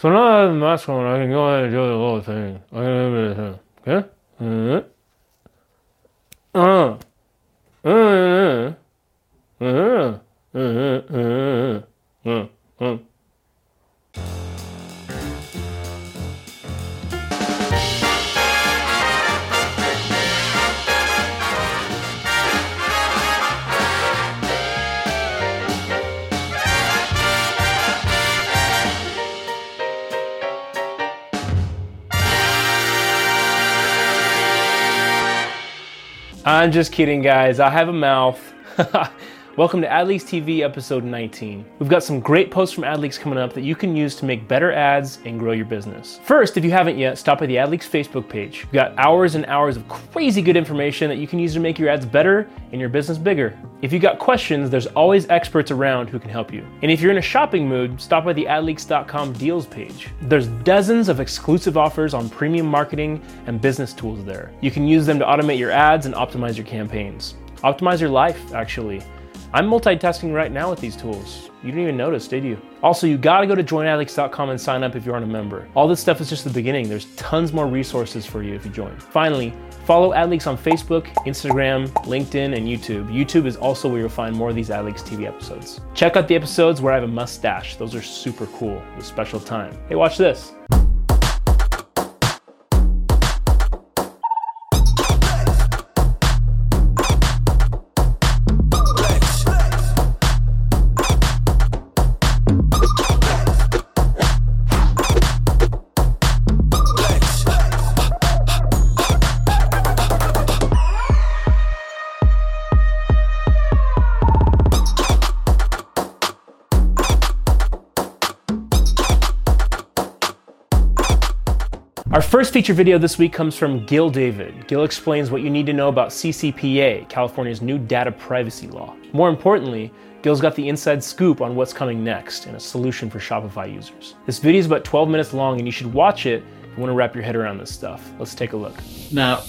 So now I have the mask on, I can go ahead and do the little thing. I can do this, okay? Uh, uh, uh, uh, uh, uh, I'm just kidding, guys. I have a mouth. Welcome to AdLeaks TV episode 19. We've got some great posts from AdLeaks coming up that you can use to make better ads and grow your business. First, if you haven't yet, stop by the AdLeaks Facebook page. We've got hours and hours of crazy good information that you can use to make your ads better and your business bigger. If you got questions, there's always experts around who can help you. And if you're in a shopping mood, stop by the adleaks.com deals page. There's dozens of exclusive offers on premium marketing and business tools there. You can use them to automate your ads and optimize your campaigns. Optimize your life, actually. I'm multitasking right now with these tools. You didn't even notice, did you? Also, you gotta go to joinadleaks.com and sign up if you aren't a member. All this stuff is just the beginning. There's tons more resources for you if you join. Finally, follow AdLeaks on Facebook, Instagram, LinkedIn, and YouTube. YouTube is also where you'll find more of these AdLeaks TV episodes. Check out the episodes where I have a mustache. Those are super cool with special time. Hey, watch this. Our first feature video this week comes from Gil David. Gil explains what you need to know about CCPA, California's new data privacy law. More importantly, Gil's got the inside scoop on what's coming next and a solution for Shopify users. This video is about 12 minutes long and you should watch it if you want to wrap your head around this stuff. Let's take a look. Now,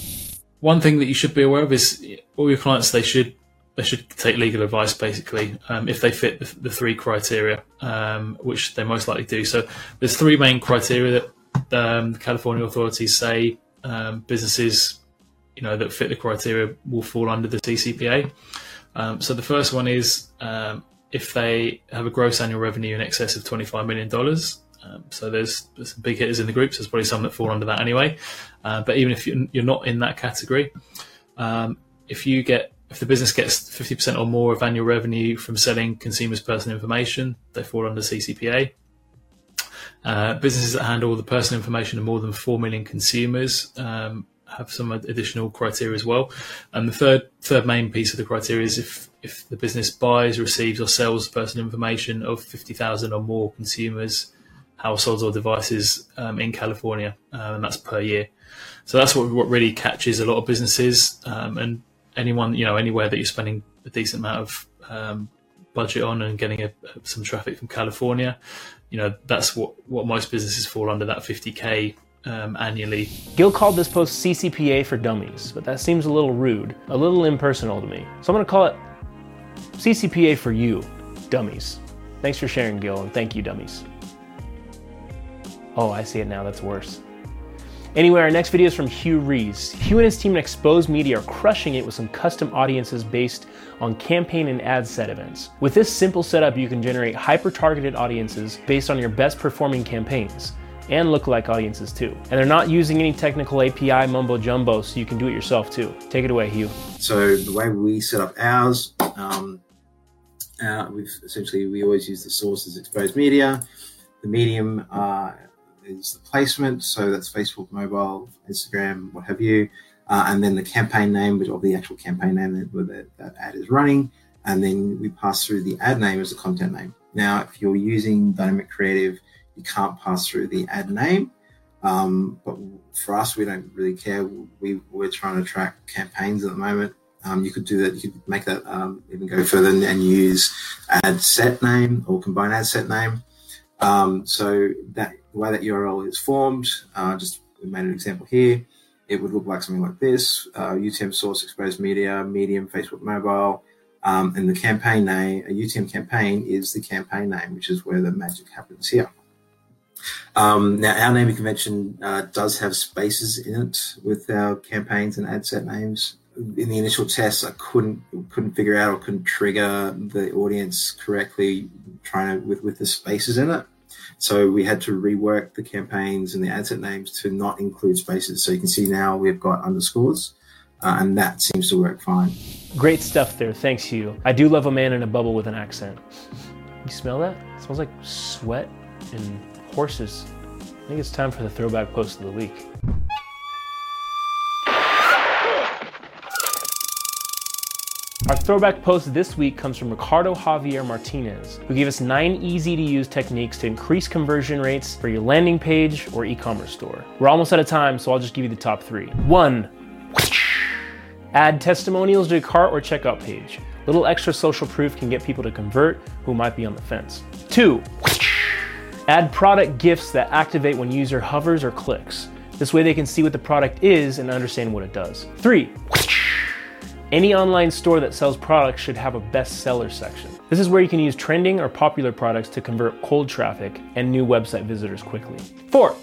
one thing that you should be aware of is all your clients they should they should take legal advice basically um, if they fit the, the three criteria, um, which they most likely do. So there's three main criteria that um, the California authorities say um, businesses, you know, that fit the criteria will fall under the CCPA. Um, so the first one is um, if they have a gross annual revenue in excess of $25 million. Um, so there's, there's, some big hitters in the group, so there's probably some that fall under that anyway. Uh, but even if you're, not in that category, um, if you get if the business gets 50% or more of annual revenue from selling consumers' personal information, they fall under CCPA. Uh, businesses that handle the personal information of more than 4 million consumers um, have some additional criteria as well. And the third third main piece of the criteria is if, if the business buys, receives, or sells personal information of 50,000 or more consumers, households, or devices um, in California, um, and that's per year. So that's what, what really catches a lot of businesses um, and anyone, you know, anywhere that you're spending a decent amount of um, budget on and getting a, some traffic from California, you know, that's what, what most businesses fall under that 50K um, annually. Gil called this post CCPA for dummies, but that seems a little rude, a little impersonal to me. So I'm going to call it CCPA for you, dummies. Thanks for sharing, Gil, and thank you, dummies. Oh, I see it now. That's worse. Anyway, our next video is from Hugh Rees. Hugh and his team at Exposed Media are crushing it with some custom audiences based on campaign and ad set events. With this simple setup, you can generate hyper targeted audiences based on your best performing campaigns and lookalike audiences too. And they're not using any technical API mumbo jumbo, so you can do it yourself too. Take it away, Hugh. So the way we set up ours, um, uh, we've essentially we always use the source as exposed media. The medium uh, is the placement, so that's Facebook, mobile, Instagram, what have you, uh, and then the campaign name, which of the actual campaign name that, where that ad is running, and then we pass through the ad name as the content name. Now, if you're using dynamic creative, you can't pass through the ad name, um, but for us, we don't really care. We we're trying to track campaigns at the moment. Um, you could do that. You could make that um, even go further and, and use ad set name or combine ad set name. Um, so that the way that URL is formed, uh, just made an example here. It would look like something like this: uh, UTM source, exposed media, medium, Facebook mobile, um, and the campaign name. A UTM campaign is the campaign name, which is where the magic happens here. Um, now, our naming convention uh, does have spaces in it with our campaigns and ad set names. In the initial tests, I couldn't couldn't figure out or couldn't trigger the audience correctly, trying to with with the spaces in it. So we had to rework the campaigns and the ad set names to not include spaces. So you can see now we've got underscores, uh, and that seems to work fine. Great stuff there. Thanks, Hugh. I do love a man in a bubble with an accent. You smell that? It smells like sweat and horses. I think it's time for the throwback post of the week. Our throwback post this week comes from Ricardo Javier Martinez, who gave us nine easy to use techniques to increase conversion rates for your landing page or e commerce store. We're almost out of time, so I'll just give you the top three. One, add testimonials to your cart or checkout page. Little extra social proof can get people to convert who might be on the fence. Two, add product gifts that activate when user hovers or clicks. This way they can see what the product is and understand what it does. Three, any online store that sells products should have a bestseller section. This is where you can use trending or popular products to convert cold traffic and new website visitors quickly. Four.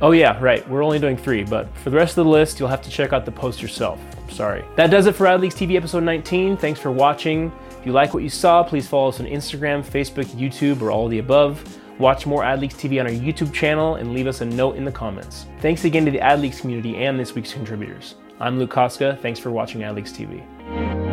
Oh yeah, right, we're only doing three, but for the rest of the list, you'll have to check out the post yourself. Sorry. That does it for AdLeaks TV episode 19. Thanks for watching. If you like what you saw, please follow us on Instagram, Facebook, YouTube, or all the above. Watch more AdLeaks TV on our YouTube channel and leave us a note in the comments. Thanks again to the AdLeaks community and this week's contributors. I'm Luke Koska. Thanks for watching AdLeaks TV.